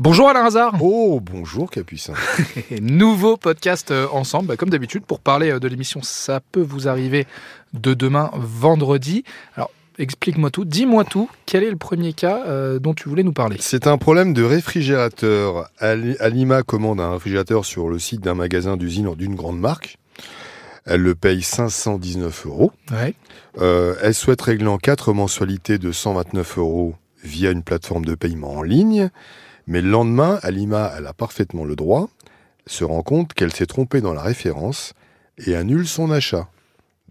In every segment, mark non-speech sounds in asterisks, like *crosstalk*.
Bonjour Alain Hazard. Oh, bonjour Capucin. *laughs* Nouveau podcast euh, ensemble, bah, comme d'habitude, pour parler euh, de l'émission Ça peut vous arriver de demain vendredi. Alors, explique-moi tout, dis-moi tout. Quel est le premier cas euh, dont tu voulais nous parler? C'est un problème de réfrigérateur. Ali- Alima commande un réfrigérateur sur le site d'un magasin d'usine d'une grande marque. Elle le paye 519 euros. Ouais. Euh, elle souhaite régler en quatre mensualités de 129 euros via une plateforme de paiement en ligne. Mais le lendemain, Alima, elle a parfaitement le droit, se rend compte qu'elle s'est trompée dans la référence et annule son achat.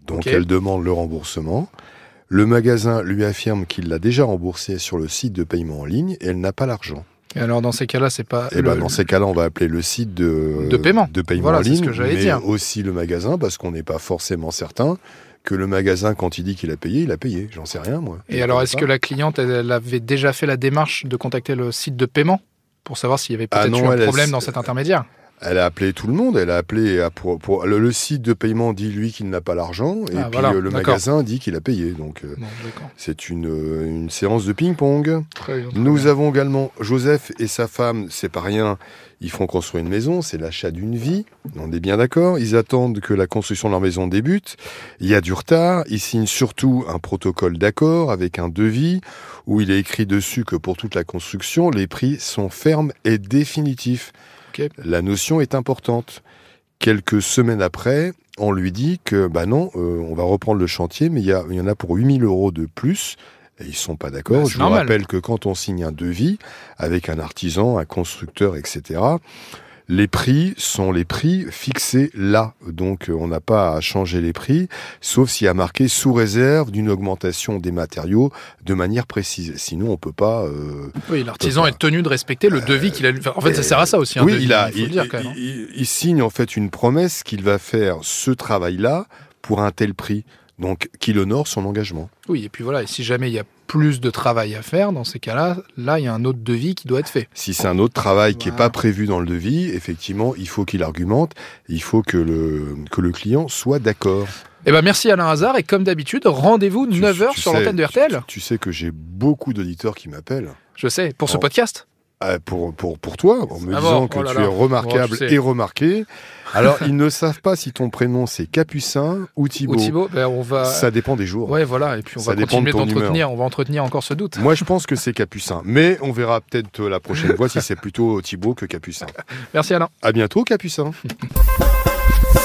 Donc elle demande le remboursement. Le magasin lui affirme qu'il l'a déjà remboursé sur le site de paiement en ligne et elle n'a pas l'argent. Et alors, dans ces cas-là, c'est pas. Et le- ben dans ces cas-là, on va appeler le site de, De paiement. de paiement Voilà, en c'est ce ligne, que j'allais mais dire. aussi le magasin, parce qu'on n'est pas forcément certain que le magasin, quand il dit qu'il a payé, il a payé. J'en sais rien, moi. Et alors, est-ce que la cliente, elle, elle avait déjà fait la démarche de contacter le site de paiement? Pour savoir s'il y avait Ah peut-être eu un problème dans cet intermédiaire Elle a appelé tout le monde. Elle a appelé à- pour, pour- le, le site de paiement dit lui qu'il n'a pas l'argent et Ah, puis voilà, euh, le magasin dit qu'il a payé. Donc euh, Bon, c'est une, euh, une séance de ping-pong. Nous bien. avons également Joseph et sa femme. C'est pas rien. Ils font construire une maison. C'est l'achat d'une vie. On est bien d'accord. Ils attendent que la construction de leur maison débute. Il y a du retard. Ils signent surtout un protocole d'accord avec un devis où il est écrit dessus que pour toute la construction, les prix sont fermes et définitifs. La notion est importante. Quelques semaines après, on lui dit que bah non, euh, on va reprendre le chantier, mais il y, en a pour 8000 euros de plus. Et ils sont pas d'accord. Bah, Je normal. vous rappelle que quand on signe un devis avec un artisan, un constructeur, etc., les prix sont les prix fixés là. Donc euh, on n'a pas à changer les prix, sauf s'il y a marqué sous réserve d'une augmentation des matériaux de manière précise. Sinon, on peut pas. euh, Oui, l'artisan est tenu de respecter le devis qu'il a. enfin, en fait, ça sert à ça aussi. un oui, devis, il a, faut le il, dire quand même. hein. il- il signe en fait une promesse qu'il va faire ce travail-là pour un tel prix, donc qu'il honore son engagement. Oui, et puis voilà, et si jamais il y a plus de travail à faire, dans ces cas-là, là, il y a un autre devis qui doit être fait. Si c'est un autre travail qui n'est pas prévu dans le devis, effectivement, il faut qu'il argumente, il faut que le, que le client soit d'accord. Eh ben merci Alain Hazard, et comme d'habitude, rendez-vous Tu- 9h tu sur l'antenne de RTL. Tu sais que j'ai beaucoup d'auditeurs qui m'appellent. Je sais, pour ce podcast. Euh, Pour, pour, pour toi, en me Ah disant bon, que oh là tu là. es remarquable Oh, et remarqué. Alors, ils ne savent pas si ton prénom c'est Capucin ou Thibaut. Ou Thibaut, ben, on va. Ça dépend des jours. Ouais, voilà, et puis on Ça va continuer d'entretenir, on va entretenir encore ce doute. Moi, je pense que c'est Capucin. Mais on verra peut-être la prochaine *laughs* fois si c'est plutôt Thibaut que Capucin. Merci Alain. À bientôt, Capucin. *laughs*